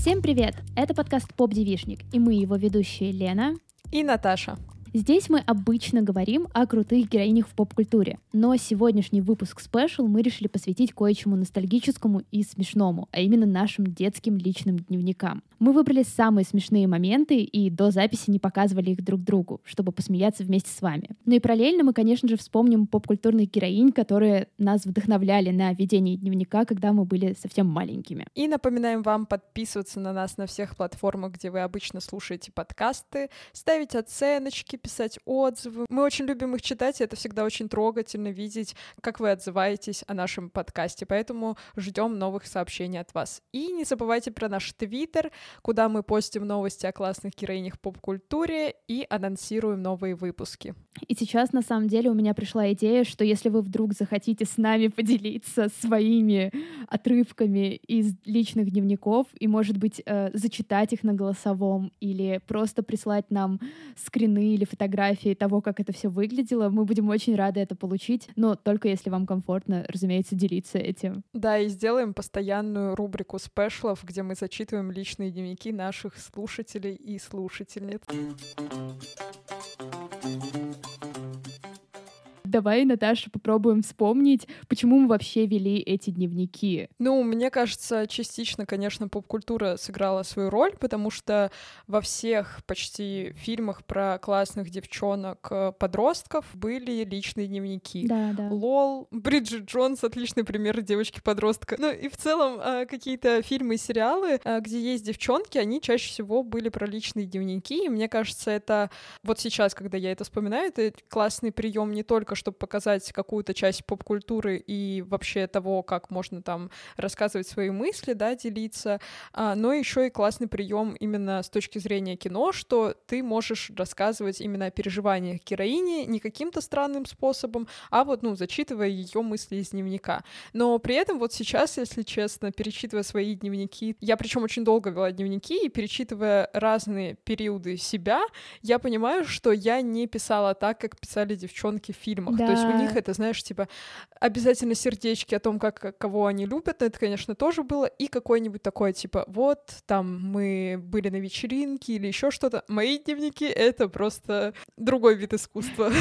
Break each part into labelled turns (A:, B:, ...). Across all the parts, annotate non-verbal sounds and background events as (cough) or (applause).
A: Всем привет! Это подкаст «Поп-девишник», и мы его ведущие Лена
B: и Наташа.
A: Здесь мы обычно говорим о крутых героинях в поп-культуре, но сегодняшний выпуск спешл мы решили посвятить кое-чему ностальгическому и смешному, а именно нашим детским личным дневникам. Мы выбрали самые смешные моменты и до записи не показывали их друг другу, чтобы посмеяться вместе с вами. Ну и параллельно мы, конечно же, вспомним поп-культурных героинь, которые нас вдохновляли на ведение дневника, когда мы были совсем маленькими.
B: И напоминаем вам подписываться на нас на всех платформах, где вы обычно слушаете подкасты, ставить оценочки, писать отзывы. Мы очень любим их читать, и это всегда очень трогательно видеть, как вы отзываетесь о нашем подкасте. Поэтому ждем новых сообщений от вас. И не забывайте про наш твиттер, куда мы постим новости о классных героинях поп-культуре и анонсируем новые выпуски.
A: И сейчас, на самом деле, у меня пришла идея, что если вы вдруг захотите с нами поделиться своими отрывками из личных дневников и, может быть, э, зачитать их на голосовом или просто прислать нам скрины или фотографии того, как это все выглядело. Мы будем очень рады это получить, но только если вам комфортно, разумеется, делиться этим.
B: Да, и сделаем постоянную рубрику спешлов, где мы зачитываем личные дневники наших слушателей и слушательниц.
A: Давай, Наташа, попробуем вспомнить, почему мы вообще вели эти дневники.
B: Ну, мне кажется, частично, конечно, поп-культура сыграла свою роль, потому что во всех почти фильмах про классных девчонок-подростков э, были личные дневники.
A: Да, да.
B: Лол, Бриджит Джонс — отличный пример девочки-подростка. Ну и в целом э, какие-то фильмы и сериалы, э, где есть девчонки, они чаще всего были про личные дневники, и мне кажется, это вот сейчас, когда я это вспоминаю, это классный прием не только чтобы показать какую-то часть поп-культуры и вообще того, как можно там рассказывать свои мысли, да, делиться, а, но еще и классный прием именно с точки зрения кино, что ты можешь рассказывать именно о переживаниях героини не каким-то странным способом, а вот, ну, зачитывая ее мысли из дневника. Но при этом вот сейчас, если честно, перечитывая свои дневники, я причем очень долго вела дневники, и перечитывая разные периоды себя, я понимаю, что я не писала так, как писали девчонки в фильмах фильмах. Да. То есть у них это, знаешь, типа обязательно сердечки о том, как кого они любят, это, конечно, тоже было, и какое-нибудь такое, типа, вот, там мы были на вечеринке или еще что-то. Мои дневники — это просто другой вид искусства. (laughs)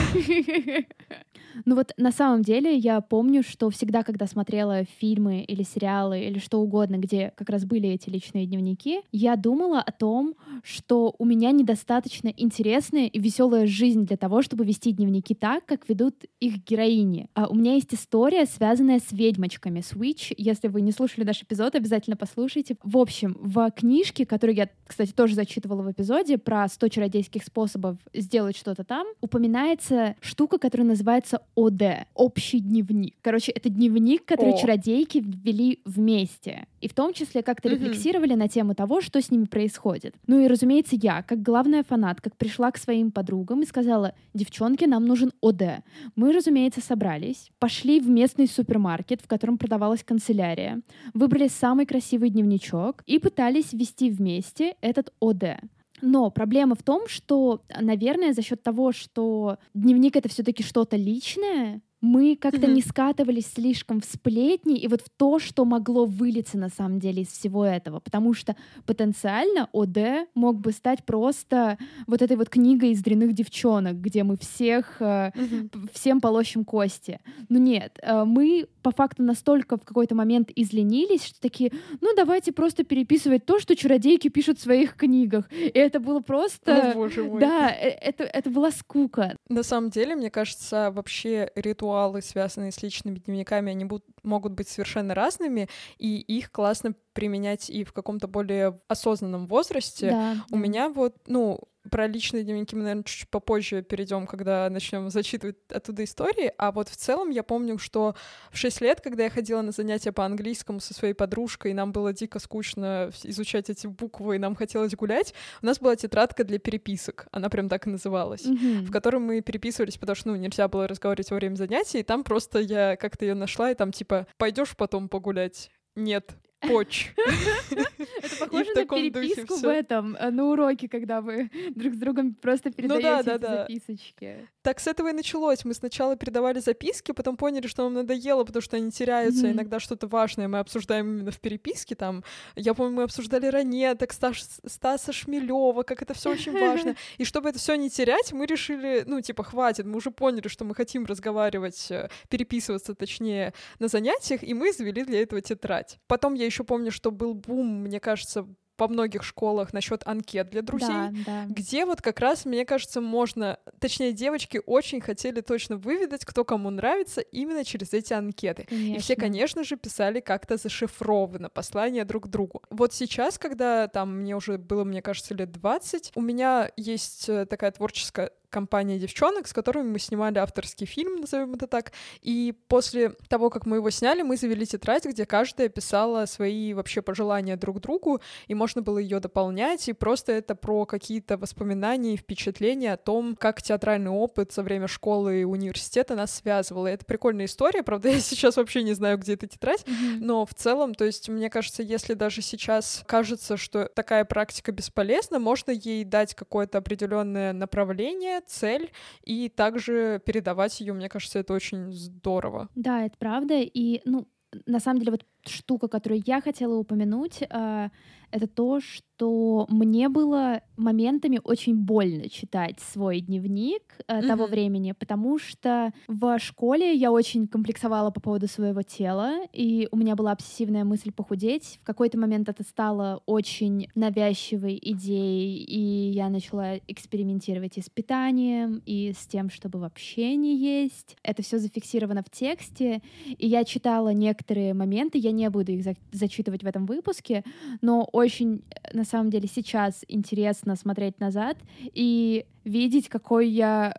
A: Ну вот на самом деле я помню, что всегда, когда смотрела фильмы или сериалы или что угодно, где как раз были эти личные дневники, я думала о том, что у меня недостаточно интересная и веселая жизнь для того, чтобы вести дневники так, как ведут их героини. А у меня есть история, связанная с ведьмочками, с Witch. Если вы не слушали наш эпизод, обязательно послушайте. В общем, в книжке, которую я, кстати, тоже зачитывала в эпизоде про 100 чародейских способов сделать что-то там, упоминается штука, которая называется ОД, общий дневник. Короче, это дневник, который О. чародейки ввели вместе. И в том числе как-то рефлексировали на тему того, что с ними происходит. Ну и, разумеется, я, как главная фанат, как пришла к своим подругам и сказала, девчонки, нам нужен ОД. Мы, разумеется, собрались, пошли в местный супермаркет, в котором продавалась канцелярия, выбрали самый красивый дневничок и пытались ввести вместе этот ОД. Но проблема в том, что, наверное, за счет того, что дневник это все-таки что-то личное, мы как-то mm-hmm. не скатывались слишком в сплетни и вот в то, что могло вылиться на самом деле из всего этого, потому что потенциально ОД мог бы стать просто вот этой вот книгой из дрянных девчонок, где мы всех, mm-hmm. всем полощем кости. Но нет, э, мы по факту настолько в какой-то момент изленились, что такие, ну давайте просто переписывать то, что чародейки пишут в своих книгах. И это было просто...
B: О, боже мой.
A: Да, э, это, это была скука.
B: На самом деле, мне кажется, вообще ритуал ритуалы, связанные с личными дневниками, они будут, могут быть совершенно разными, и их классно применять и в каком-то более осознанном возрасте.
A: Да,
B: У да. меня вот, ну, про личные дневники мы, наверное, чуть попозже перейдем, когда начнем зачитывать оттуда истории. А вот в целом я помню, что в 6 лет, когда я ходила на занятия по английскому со своей подружкой, и нам было дико скучно изучать эти буквы, и нам хотелось гулять, у нас была тетрадка для переписок. Она прям так и называлась, mm-hmm. в которой мы переписывались, потому что, ну, нельзя было разговаривать во время занятий, и там просто я как-то ее нашла, и там типа пойдешь потом погулять? Нет. Поч. (laughs)
A: Это похоже на переписку в этом, э, на уроке, когда вы (laughs) друг с другом просто передаете эти записочки.
B: Так с этого и началось. Мы сначала передавали записки, потом поняли, что нам надоело, потому что они теряются, иногда что-то важное мы обсуждаем именно в переписке. Там, я помню, мы обсуждали ранеток, Стас, Стаса Шмелева, как это все очень важно. (laughs) И чтобы это все не терять, мы решили, ну, типа, хватит, мы уже поняли, что мы хотим разговаривать, э, переписываться, точнее, на занятиях, и мы завели для этого тетрадь. Потом я еще помню, что был бум, мне кажется, по многих школах насчет анкет для друзей, да, да. где вот как раз, мне кажется, можно, точнее, девочки очень хотели точно выведать, кто кому нравится именно через эти анкеты. Конечно. И все, конечно же, писали как-то зашифрованно послания друг другу. Вот сейчас, когда там мне уже было, мне кажется, лет 20, у меня есть э, такая творческая компания девчонок, с которыми мы снимали авторский фильм, назовем это так. И после того, как мы его сняли, мы завели тетрадь, где каждая писала свои вообще пожелания друг другу, и можно было ее дополнять, и просто это про какие-то воспоминания и впечатления о том, как театральный опыт со время школы и университета нас связывал. И это прикольная история, правда, я сейчас вообще не знаю, где эта тетрадь, mm-hmm. но в целом, то есть, мне кажется, если даже сейчас кажется, что такая практика бесполезна, можно ей дать какое-то определенное направление, цель, и также передавать ее, мне кажется, это очень здорово.
A: Да, это правда. И, ну, на самом деле, вот штука, которую я хотела упомянуть, э, это то, что мне было моментами очень больно читать свой дневник э, mm-hmm. того времени, потому что в школе я очень комплексовала по поводу своего тела, и у меня была обсессивная мысль похудеть. В какой-то момент это стало очень навязчивой идеей, и я начала экспериментировать и с питанием, и с тем, чтобы вообще не есть. Это все зафиксировано в тексте, и я читала некоторые моменты, я не буду их за- зачитывать в этом выпуске, но очень, на самом деле, сейчас интересно смотреть назад и видеть, какой я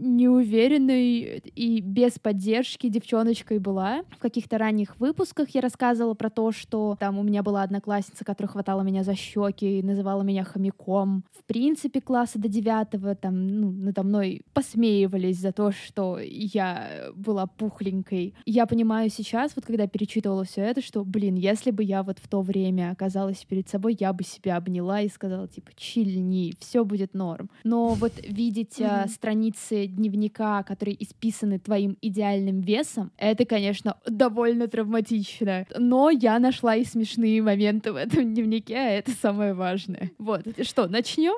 A: неуверенной и без поддержки девчоночкой была. В каких-то ранних выпусках я рассказывала про то, что там у меня была одноклассница, которая хватала меня за щеки и называла меня хомяком. В принципе, класса до девятого там, ну, надо мной посмеивались за то, что я была пухленькой. Я понимаю сейчас, вот когда перечитывала все это, что, блин, если бы я вот в то время оказалась перед собой, я бы себя обняла и сказала, типа, чильни, все будет норм. Но вот видеть mm-hmm. страницы дневника, которые исписаны твоим идеальным весом, это, конечно, довольно травматично. Но я нашла и смешные моменты в этом дневнике, а это самое важное. Вот, что, начнем?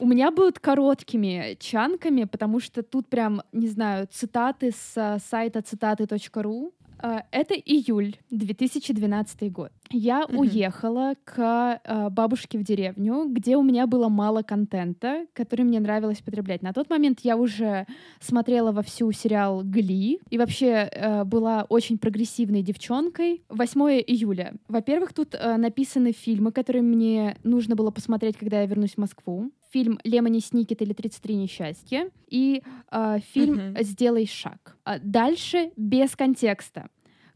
A: У меня будут короткими чанками, потому что тут прям, не знаю, цитаты с сайта цитаты.ру. А, это июль 2012 год. Я mm-hmm. уехала к э, бабушке в деревню, где у меня было мало контента, который мне нравилось потреблять. На тот момент я уже смотрела во всю сериал Гли и вообще э, была очень прогрессивной девчонкой. 8 июля. Во-первых, тут э, написаны фильмы, которые мне нужно было посмотреть, когда я вернусь в Москву. Фильм «Лемони Сникет» или «33 несчастья» и э, фильм. «Сделай шаг». А дальше без контекста.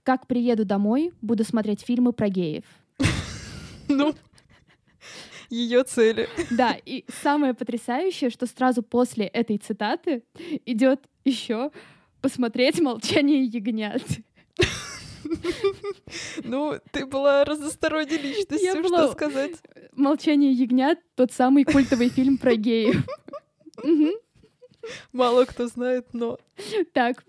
A: Как приеду домой, буду смотреть фильмы про геев.
B: Ну, ее цели.
A: Да, и самое потрясающее, что сразу после этой цитаты идет еще посмотреть молчание ягнят. (laughs)
B: Ну, ты была разносторонней личностью, что сказать.
A: Молчание ягнят тот самый культовый фильм про геев. (laughs)
B: Мало кто знает, но... (laughs)
A: Так,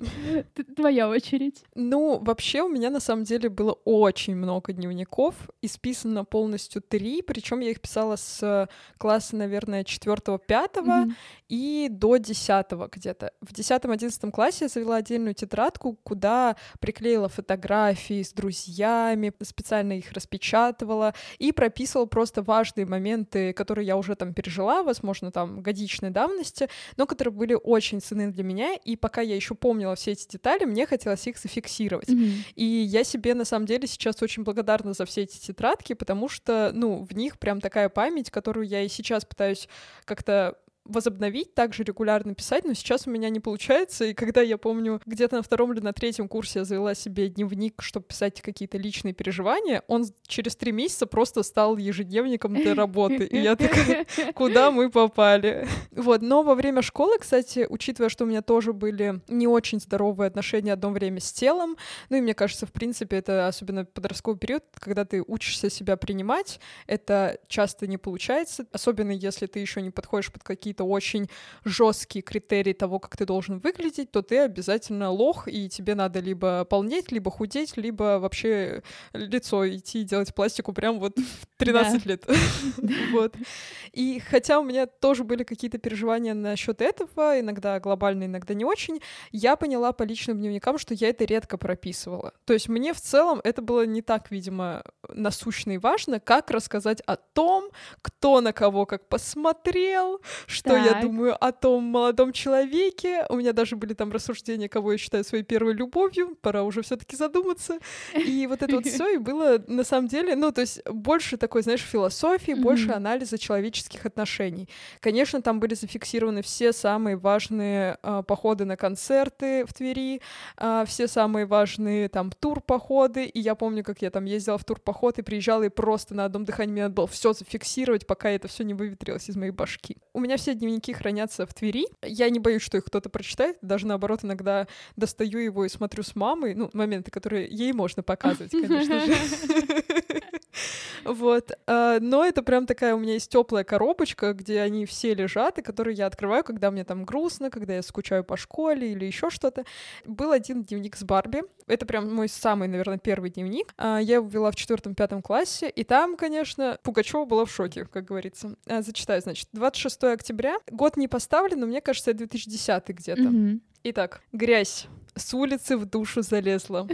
A: твоя очередь.
B: Ну, вообще у меня на самом деле было очень много дневников, исписано полностью три, причем я их писала с класса, наверное, четвертого-пятого mm-hmm. и до десятого где-то. В десятом-одиннадцатом классе я завела отдельную тетрадку, куда приклеила фотографии с друзьями, специально их распечатывала и прописывала просто важные моменты, которые я уже там пережила, возможно, там годичной давности, но которые были очень ценны для меня, и пока я еще помнила все эти детали, мне хотелось их зафиксировать. Mm-hmm. И я себе на самом деле сейчас очень благодарна за все эти тетрадки, потому что, ну, в них прям такая память, которую я и сейчас пытаюсь как-то возобновить, также регулярно писать, но сейчас у меня не получается, и когда я помню, где-то на втором или на третьем курсе я завела себе дневник, чтобы писать какие-то личные переживания, он через три месяца просто стал ежедневником для работы, и я такая, (laughs) куда мы попали? Вот, но во время школы, кстати, учитывая, что у меня тоже были не очень здоровые отношения одно время с телом, ну и мне кажется, в принципе, это особенно подростковый период, когда ты учишься себя принимать, это часто не получается, особенно если ты еще не подходишь под какие-то очень жесткие критерии того, как ты должен выглядеть, то ты обязательно лох, и тебе надо либо полнеть, либо худеть, либо вообще лицо идти делать пластику прям вот в 13 лет. (laughs) Вот. И хотя у меня тоже были какие-то переживания насчет этого, иногда глобально, иногда не очень, я поняла по личным дневникам, что я это редко прописывала. То есть мне в целом это было не так, видимо, насущно и важно, как рассказать о том, кто на кого как посмотрел, что так. я думаю о том молодом человеке. У меня даже были там рассуждения, кого я считаю своей первой любовью. Пора уже все-таки задуматься. И вот это вот (laughs) все и было на самом деле, ну, то есть больше такой, знаешь, философии, больше анализа человеческих отношений. Конечно, там были зафиксированы все самые важные э, походы на концерты в Твери, э, все самые важные там тур-походы. И я помню, как я там ездила в тур-поход и приезжала, и просто на одном дыхании мне надо было все зафиксировать, пока это все не выветрилось из моей башки. У меня все дневники хранятся в Твери. Я не боюсь, что их кто-то прочитает. Даже наоборот, иногда достаю его и смотрю с мамой. Ну, моменты, которые ей можно показывать, конечно же. (laughs) (laughs) Вот. А, но это прям такая у меня есть теплая коробочка, где они все лежат, и которые я открываю, когда мне там грустно, когда я скучаю по школе или еще что-то. Был один дневник с Барби. Это прям мой самый, наверное, первый дневник. А, я его вела в четвертом-пятом классе, и там, конечно, Пугачева была в шоке, как говорится. А, зачитаю, значит. 26 октября. Год не поставлен, но мне кажется, это 2010 где-то. Итак, грязь с улицы в душу залезла.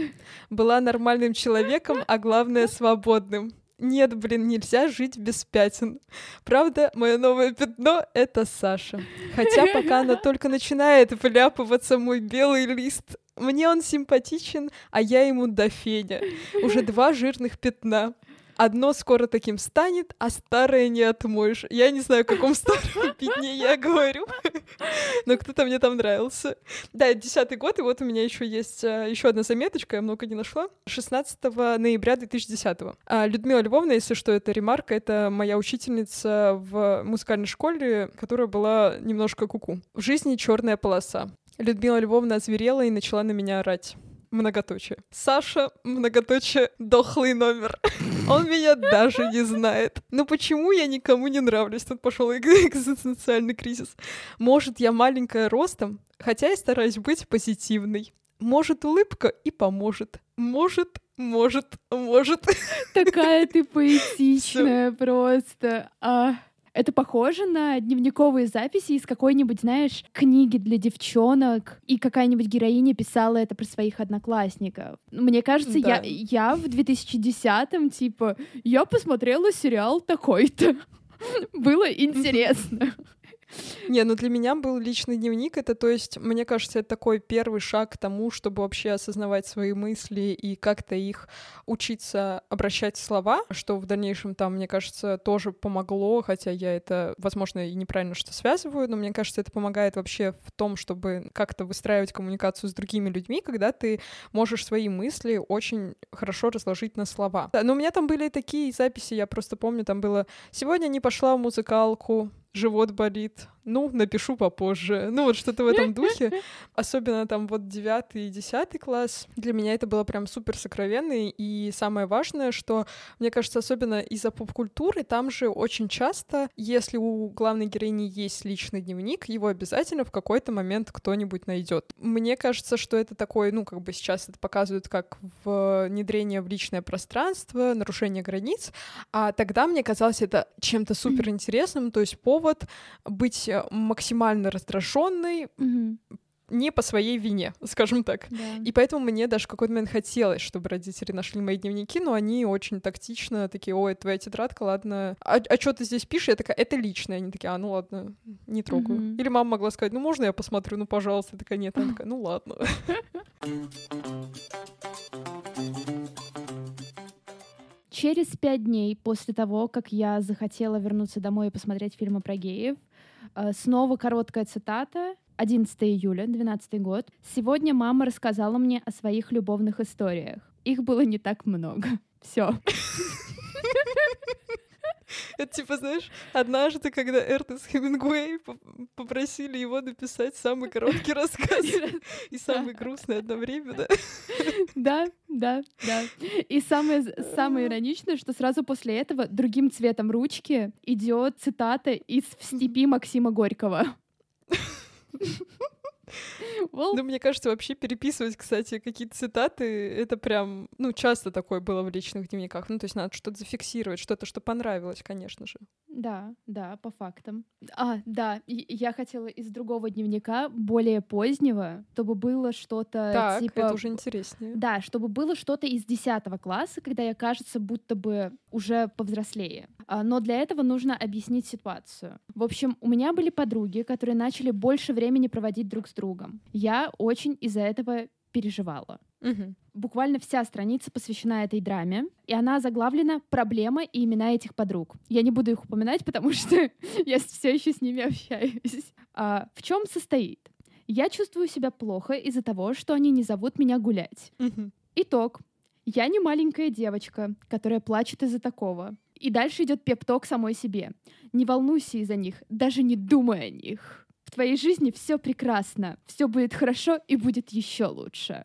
B: Была нормальным человеком, а главное свободным. Нет, блин, нельзя жить без пятен. Правда, мое новое пятно — это Саша. Хотя пока она только начинает вляпываться мой белый лист, мне он симпатичен, а я ему до Феня. Уже два жирных пятна одно скоро таким станет, а старое не отмоешь. Я не знаю, о каком старом (laughs) пятне я говорю, (laughs) но кто-то мне там нравился. Да, десятый год, и вот у меня еще есть а, еще одна заметочка, я много не нашла. 16 ноября 2010. А, Людмила Львовна, если что, это ремарка, это моя учительница в музыкальной школе, которая была немножко куку. В жизни черная полоса. Людмила Львовна озверела и начала на меня орать многоточие. Саша, многоточие, дохлый номер. (laughs) Он меня даже не знает. Ну почему я никому не нравлюсь? Тут пошел (laughs) экзистенциальный кризис. Может, я маленькая ростом, хотя я стараюсь быть позитивной. Может, улыбка и поможет. Может, может, может. (laughs)
A: Такая ты поэтичная просто. А. Это похоже на дневниковые записи из какой-нибудь, знаешь, книги для девчонок, и какая-нибудь героиня писала это про своих одноклассников. Мне кажется, да. я, я в 2010-м, типа, я посмотрела сериал такой-то. (laughs) Было интересно.
B: Не, ну для меня был личный дневник. Это, то есть, мне кажется, это такой первый шаг к тому, чтобы вообще осознавать свои мысли и как-то их учиться обращать в слова, что в дальнейшем там, мне кажется, тоже помогло, хотя я это, возможно, и неправильно что связываю, но мне кажется, это помогает вообще в том, чтобы как-то выстраивать коммуникацию с другими людьми, когда ты можешь свои мысли очень хорошо разложить на слова. Но у меня там были такие записи, я просто помню, там было «Сегодня не пошла в музыкалку, живот болит, ну, напишу попозже. Ну, вот что-то в этом (laughs) духе. Особенно там вот девятый и десятый класс. Для меня это было прям супер сокровенный. И самое важное, что, мне кажется, особенно из-за поп-культуры, там же очень часто, если у главной героини есть личный дневник, его обязательно в какой-то момент кто-нибудь найдет. Мне кажется, что это такое, ну, как бы сейчас это показывают как внедрение в личное пространство, нарушение границ, а тогда мне казалось это чем-то (clears throat) супер интересным, то есть повод быть максимально раздраженной, mm-hmm. не по своей вине, скажем так. Да. И поэтому мне даже в какой-то момент хотелось, чтобы родители нашли мои дневники, но они очень тактично такие, ой, твоя тетрадка, ладно. А, а что ты здесь пишешь? Я такая, это личное. Они такие, а, ну ладно, не трогаю. Mm-hmm. Или мама могла сказать, ну можно я посмотрю, ну пожалуйста. Я такая, нет. Она такая, ну ладно.
A: Через пять дней после того, как я захотела вернуться домой и посмотреть фильмы про геев, снова короткая цитата. 11 июля, 12 год. Сегодня мама рассказала мне о своих любовных историях. Их было не так много. Все.
B: Это (laughs) типа, знаешь, однажды, когда Эрнест Хемингуэй попросили его написать самый короткий рассказ (laughs) и самый грустный одновременно. (laughs)
A: Да, да, да. И самое, самое ироничное, что сразу после этого другим цветом ручки идет цитата из «В степи» Максима Горького.
B: Well. Ну, мне кажется, вообще переписывать, кстати, какие-то цитаты, это прям, ну, часто такое было в личных дневниках. Ну, то есть надо что-то зафиксировать, что-то, что понравилось, конечно же.
A: Да, да, по фактам. А, да, я хотела из другого дневника, более позднего, чтобы было что-то
B: так,
A: типа...
B: это уже интереснее.
A: Да, чтобы было что-то из 10 класса, когда я, кажется, будто бы уже повзрослее. А, но для этого нужно объяснить ситуацию. В общем, у меня были подруги, которые начали больше времени проводить друг с другом. Я очень из-за этого переживала.
B: Угу.
A: Буквально вся страница посвящена этой драме, и она заглавлена «Проблема и имена этих подруг». Я не буду их упоминать, потому (laughs) что я все еще с ними общаюсь. А, в чем состоит? Я чувствую себя плохо из-за того, что они не зовут меня гулять.
B: Угу.
A: Итог. Я не маленькая девочка, которая плачет из-за такого. И дальше идет пепток самой себе. Не волнуйся из-за них, даже не думай о них. В твоей жизни все прекрасно, все будет хорошо и будет еще лучше.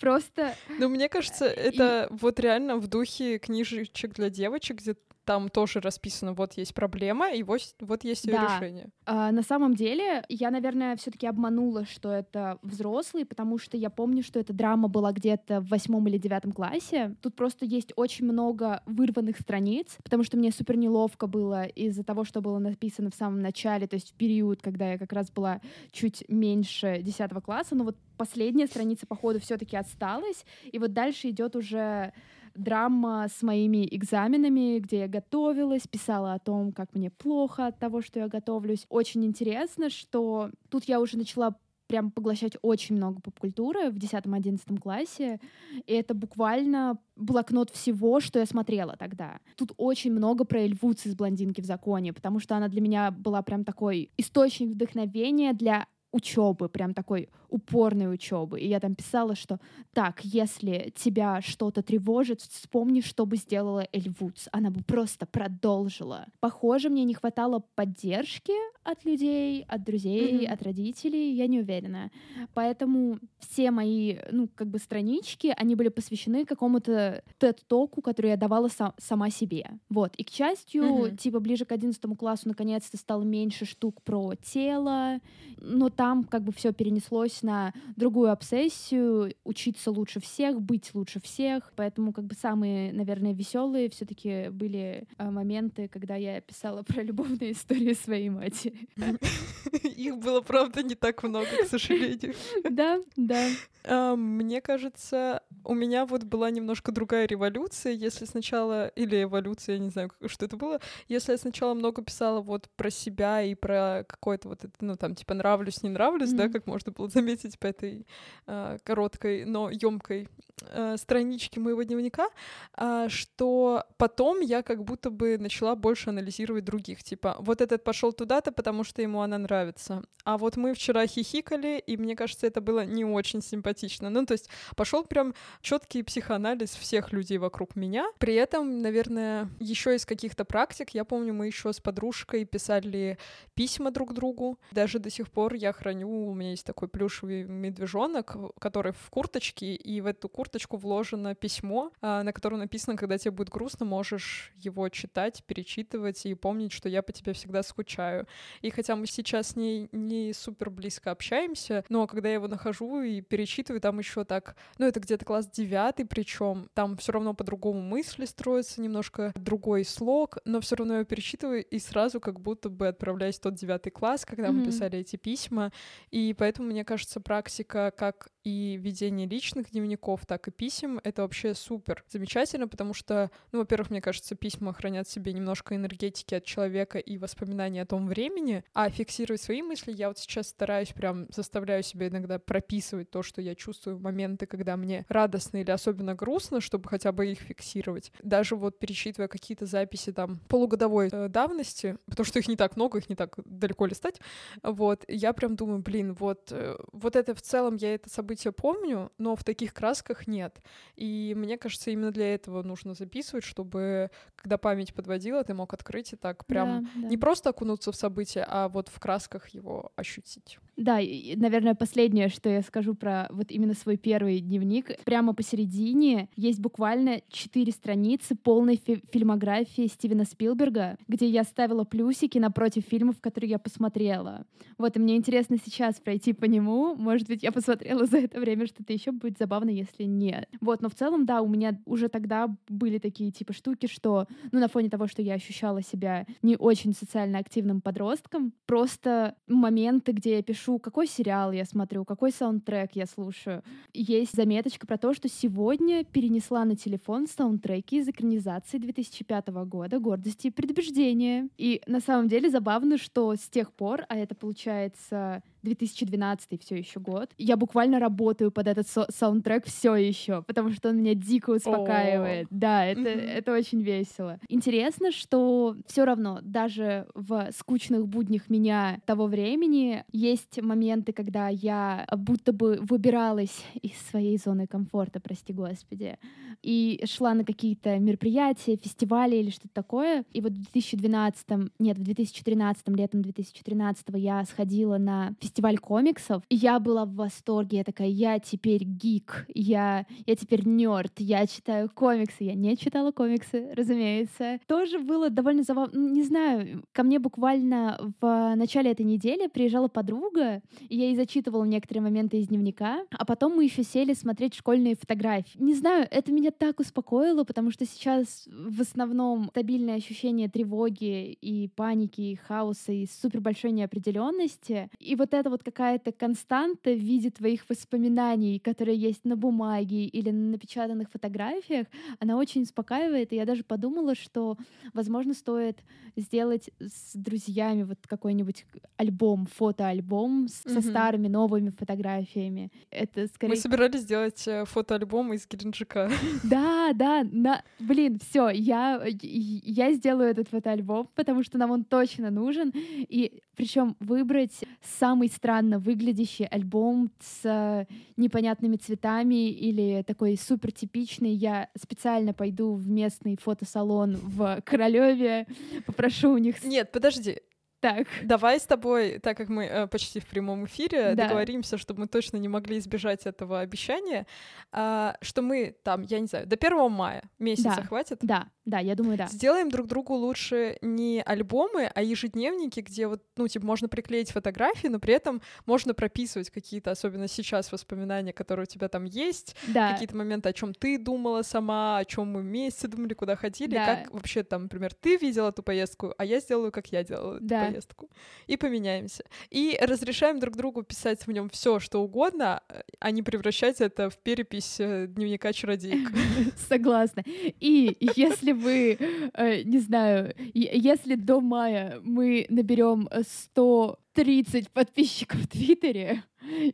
A: Просто.
B: Ну, мне кажется, это и... вот реально в духе книжечек для девочек, где там тоже расписано, вот есть проблема, и вот, вот есть ее да. решение.
A: А, на самом деле, я, наверное, все-таки обманула, что это взрослый, потому что я помню, что эта драма была где-то в восьмом или девятом классе. Тут просто есть очень много вырванных страниц, потому что мне супер неловко было из-за того, что было написано в самом начале, то есть в период, когда я как раз была чуть меньше десятого класса, но вот последняя страница, походу, все-таки осталась, и вот дальше идет уже драма с моими экзаменами, где я готовилась, писала о том, как мне плохо от того, что я готовлюсь. Очень интересно, что тут я уже начала прям поглощать очень много поп-культуры в 10-11 классе, и это буквально блокнот всего, что я смотрела тогда. Тут очень много про Эльвуц из «Блондинки в законе», потому что она для меня была прям такой источник вдохновения для учебы, прям такой упорной учебы. И я там писала, что так, если тебя что-то тревожит, вспомни, что бы сделала Эль Вудс. Она бы просто продолжила. Похоже, мне не хватало поддержки от людей, от друзей, mm-hmm. от родителей, я не уверена. Поэтому все мои, ну, как бы странички, они были посвящены какому-то тет-току, который я давала са- сама себе. Вот. И, к счастью, mm-hmm. типа, ближе к 11 классу наконец-то стало меньше штук про тело, но там как бы все перенеслось на другую обсессию, учиться лучше всех, быть лучше всех. Поэтому как бы самые, наверное, веселые все-таки были а, моменты, когда я писала (laughs) про любовные истории своей матери. (laughs)
B: Их было, правда, не так много, к сожалению.
A: Да, да.
B: А, мне кажется, у меня вот была немножко другая революция, если сначала, или эволюция, я не знаю, что это было, если я сначала много писала вот про себя и про какое-то вот это, ну там, типа, нравлюсь, не нравлюсь, mm-hmm. да, как можно было заметить по этой э, короткой, но емкой э, страничке моего дневника, э, что потом я как будто бы начала больше анализировать других, типа, вот этот пошел туда-то, потому что ему она нравится, а вот мы вчера хихикали, и мне кажется, это было не очень симпатично. Ну, то есть пошел прям четкий психоанализ всех людей вокруг меня. При этом, наверное, еще из каких-то практик, я помню, мы еще с подружкой писали письма друг другу. Даже до сих пор я храню, у меня есть такой плюшевый медвежонок, который в курточке, и в эту курточку вложено письмо, а, на котором написано, когда тебе будет грустно, можешь его читать, перечитывать и помнить, что я по тебе всегда скучаю. И хотя мы сейчас с ней не супер близко общаемся, но когда я его нахожу и перечитываю, там еще так, ну это где-то класс девятый, причем там все равно по-другому мысли строятся, немножко другой слог, но все равно я перечитываю и сразу как будто бы отправляюсь в тот девятый класс, когда mm-hmm. мы писали эти письма, и поэтому мне кажется практика как и ведение личных дневников, так и писем — это вообще супер замечательно, потому что, ну, во-первых, мне кажется, письма хранят в себе немножко энергетики от человека и воспоминаний о том времени, а фиксировать свои мысли я вот сейчас стараюсь прям заставляю себя иногда прописывать то, что я чувствую в моменты, когда мне радостно или особенно грустно, чтобы хотя бы их фиксировать. Даже вот перечитывая какие-то записи там полугодовой э, давности, потому что их не так много, их не так далеко листать, вот, я прям думаю, блин, вот, э, вот это в целом я это событие помню, но в таких красках нет. И мне кажется, именно для этого нужно записывать, чтобы, когда память подводила, ты мог открыть и так прям да, да. не просто окунуться в событие, а вот в красках его ощутить.
A: Да, и, наверное, последнее, что я скажу про вот именно свой первый дневник. Прямо посередине есть буквально четыре страницы полной фи- фильмографии Стивена Спилберга, где я ставила плюсики напротив фильмов, которые я посмотрела. Вот, и мне интересно сейчас пройти по нему. Может быть, я посмотрела за это время что-то еще будет забавно, если нет. Вот, но в целом, да, у меня уже тогда были такие типа штуки, что, ну, на фоне того, что я ощущала себя не очень социально активным подростком, просто моменты, где я пишу, какой сериал я смотрю, какой саундтрек я слушаю. Есть заметочка про то, что сегодня перенесла на телефон саундтреки из экранизации 2005 года «Гордости и предубеждения». И на самом деле забавно, что с тех пор, а это получается 2012 все еще год. Я буквально работаю под этот со- саундтрек все еще, потому что он меня дико успокаивает. О-о-о. Да, это, mm-hmm. это очень весело. Интересно, что все равно даже в скучных буднях меня того времени есть моменты, когда я будто бы выбиралась из своей зоны комфорта, прости господи, и шла на какие-то мероприятия, фестивали или что-то такое. И вот в 2012, нет, в 2013, летом 2013 я сходила на фестиваль фестиваль комиксов, и я была в восторге. Я такая, я теперь гик, я, я теперь нерд, я читаю комиксы. Я не читала комиксы, разумеется. Тоже было довольно забавно. Не знаю, ко мне буквально в начале этой недели приезжала подруга, и я ей зачитывала некоторые моменты из дневника, а потом мы еще сели смотреть школьные фотографии. Не знаю, это меня так успокоило, потому что сейчас в основном стабильное ощущение тревоги и паники, и хаоса, и супер большой неопределенности. И вот это вот какая-то константа в виде твоих воспоминаний, которые есть на бумаге или на напечатанных фотографиях, она очень успокаивает. И я даже подумала, что, возможно, стоит сделать с друзьями вот какой-нибудь альбом, фотоальбом с, mm-hmm. со старыми новыми фотографиями. Это скорее...
B: Мы собирались сделать э, фотоальбом из Геленджика. (laughs)
A: Да, да, на... блин, все, я, я сделаю этот фотоальбом, потому что нам он точно нужен. И причем выбрать самый странно выглядящий альбом с э, непонятными цветами или такой супер типичный. Я специально пойду в местный фотосалон в Королеве, попрошу у них...
B: Нет, подожди,
A: так.
B: Давай с тобой, так как мы э, почти в прямом эфире, да. договоримся, чтобы мы точно не могли избежать этого обещания, э, что мы там, я не знаю, до 1 мая месяца
A: да.
B: хватит?
A: Да, да, я думаю, да.
B: Сделаем друг другу лучше не альбомы, а ежедневники, где вот, ну, типа, можно приклеить фотографии, но при этом можно прописывать какие-то, особенно сейчас, воспоминания, которые у тебя там есть, да. какие-то моменты, о чем ты думала сама, о чем мы вместе думали, куда ходили, да. как вообще там, например, ты видела эту поездку, а я сделаю, как я делала да. Поездку. И поменяемся. И разрешаем друг другу писать в нем все, что угодно, а не превращать это в перепись э, дневника чародеек. (laughs)
A: Согласна. И если вы, э, не знаю, если до мая мы наберем 130 подписчиков в Твиттере,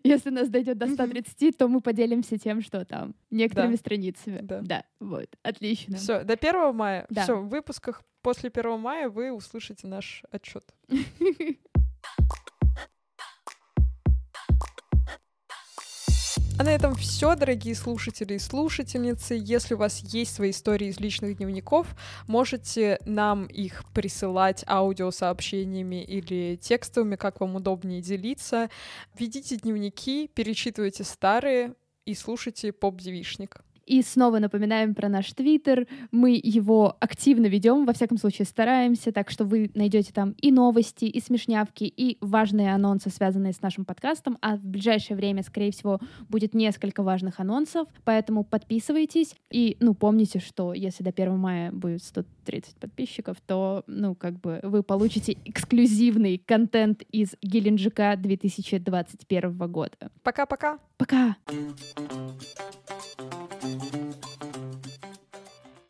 A: если нас дойдет до 130, то мы поделимся тем, что там некоторыми да. страницами. Да. да, вот, отлично.
B: Все, до 1 мая. Да. Все, в выпусках после 1 мая вы услышите наш отчет. А на этом все, дорогие слушатели и слушательницы. Если у вас есть свои истории из личных дневников, можете нам их присылать аудиосообщениями или текстовыми, как вам удобнее делиться. Ведите дневники, перечитывайте старые и слушайте поп-девишник.
A: И снова напоминаем про наш твиттер. Мы его активно ведем, во всяком случае стараемся, так что вы найдете там и новости, и смешнявки, и важные анонсы, связанные с нашим подкастом. А в ближайшее время, скорее всего, будет несколько важных анонсов, поэтому подписывайтесь. И, ну, помните, что если до 1 мая будет 130 подписчиков, то, ну, как бы вы получите эксклюзивный контент из Геленджика 2021 года.
B: Пока-пока.
A: Пока.
C: Thank you.